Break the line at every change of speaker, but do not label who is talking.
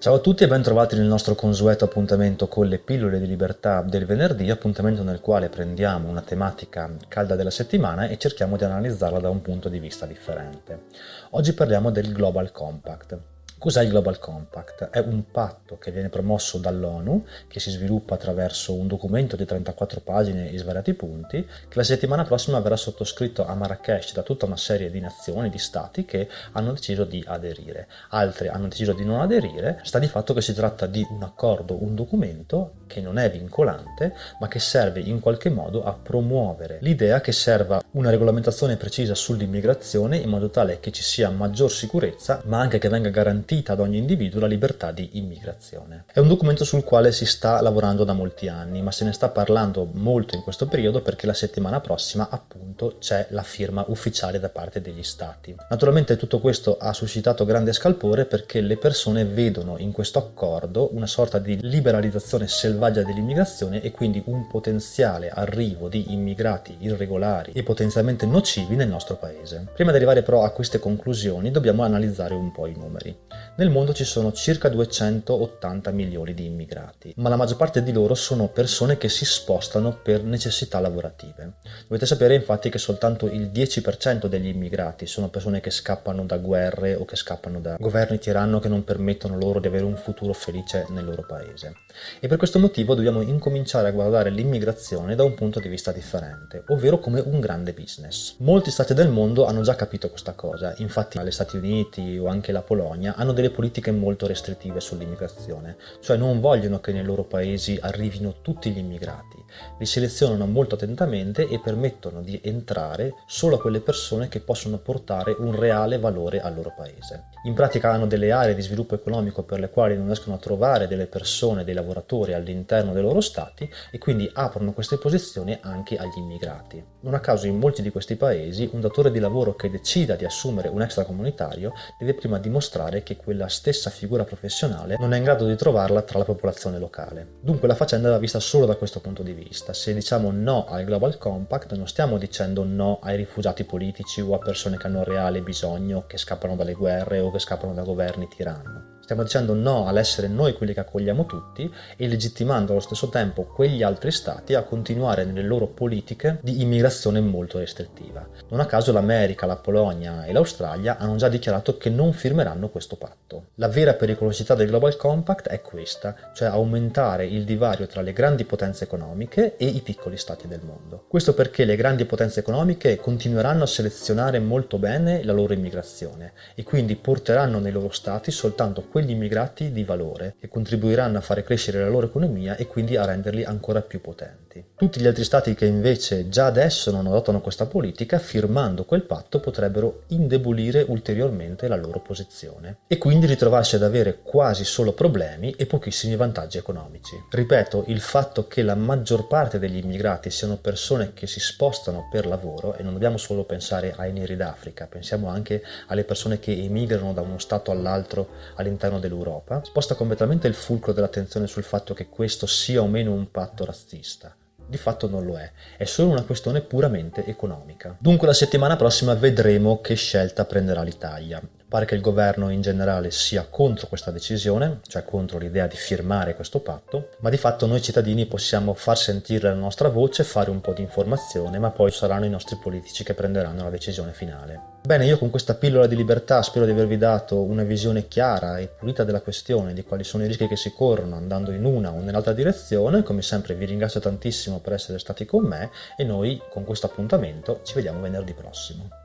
Ciao a tutti e ben trovati nel nostro consueto appuntamento con le pillole di libertà del venerdì, appuntamento nel quale prendiamo una tematica calda della settimana e cerchiamo di analizzarla da un punto di vista differente. Oggi parliamo del Global Compact. Cos'è il Global Compact? È un patto che viene promosso dall'ONU, che si sviluppa attraverso un documento di 34 pagine e svariati punti, che la settimana prossima verrà sottoscritto a Marrakesh da tutta una serie di nazioni, di stati che hanno deciso di aderire. Altri hanno deciso di non aderire, sta di fatto che si tratta di un accordo, un documento che non è vincolante, ma che serve in qualche modo a promuovere l'idea che serva una regolamentazione precisa sull'immigrazione in modo tale che ci sia maggior sicurezza, ma anche che venga garantita garantita ad ogni individuo la libertà di immigrazione. È un documento sul quale si sta lavorando da molti anni, ma se ne sta parlando molto in questo periodo perché la settimana prossima appunto c'è la firma ufficiale da parte degli stati. Naturalmente tutto questo ha suscitato grande scalpore perché le persone vedono in questo accordo una sorta di liberalizzazione selvaggia dell'immigrazione e quindi un potenziale arrivo di immigrati irregolari e potenzialmente nocivi nel nostro paese. Prima di arrivare però a queste conclusioni dobbiamo analizzare un po' i numeri. Nel mondo ci sono circa 280 milioni di immigrati, ma la maggior parte di loro sono persone che si spostano per necessità lavorative. Dovete sapere infatti che soltanto il 10% degli immigrati sono persone che scappano da guerre o che scappano da governi tiranno che non permettono loro di avere un futuro felice nel loro paese. E per questo motivo dobbiamo incominciare a guardare l'immigrazione da un punto di vista differente, ovvero come un grande business. Molti stati del mondo hanno già capito questa cosa, infatti gli Stati Uniti o anche la Polonia hanno delle politiche molto restrittive sull'immigrazione, cioè non vogliono che nei loro paesi arrivino tutti gli immigrati, li selezionano molto attentamente e permettono di entrare solo a quelle persone che possono portare un reale valore al loro paese. In pratica hanno delle aree di sviluppo economico per le quali non riescono a trovare delle persone, dei lavoratori all'interno dei loro stati e quindi aprono queste posizioni anche agli immigrati. Non a caso in molti di questi paesi un datore di lavoro che decida di assumere un extracomunitario deve prima dimostrare che quella stessa figura professionale non è in grado di trovarla tra la popolazione locale. Dunque la faccenda va vista solo da questo punto di vista. Se diciamo no al Global Compact non stiamo dicendo no ai rifugiati politici o a persone che hanno reale bisogno, che scappano dalle guerre o che scappano da governi tiranni. Stiamo dicendo no all'essere noi quelli che accogliamo tutti e legittimando allo stesso tempo quegli altri stati a continuare nelle loro politiche di immigrazione molto restrittiva. Non a caso l'America, la Polonia e l'Australia hanno già dichiarato che non firmeranno questo patto. La vera pericolosità del Global Compact è questa, cioè aumentare il divario tra le grandi potenze economiche e i piccoli stati del mondo. Questo perché le grandi potenze economiche continueranno a selezionare molto bene la loro immigrazione e quindi porteranno nei loro stati soltanto quegli immigrati di valore che contribuiranno a fare crescere la loro economia e quindi a renderli ancora più potenti. Tutti gli altri stati che invece già adesso non adottano questa politica, firmando quel patto potrebbero indebolire ulteriormente la loro posizione e quindi ritrovarsi ad avere quasi solo problemi e pochissimi vantaggi economici. Ripeto, il fatto che la maggior parte degli immigrati siano persone che si spostano per lavoro e non dobbiamo solo pensare ai neri d'Africa, pensiamo anche alle persone che emigrano da uno stato all'altro all'interno dell'Europa, sposta completamente il fulcro dell'attenzione sul fatto che questo sia o meno un patto razzista. Di fatto non lo è, è solo una questione puramente economica. Dunque la settimana prossima vedremo che scelta prenderà l'Italia. Pare che il governo in generale sia contro questa decisione, cioè contro l'idea di firmare questo patto, ma di fatto noi cittadini possiamo far sentire la nostra voce, fare un po' di informazione, ma poi saranno i nostri politici che prenderanno la decisione finale. Bene, io con questa pillola di libertà spero di avervi dato una visione chiara e pulita della questione, di quali sono i rischi che si corrono andando in una o nell'altra direzione. Come sempre vi ringrazio tantissimo per essere stati con me e noi con questo appuntamento ci vediamo venerdì prossimo.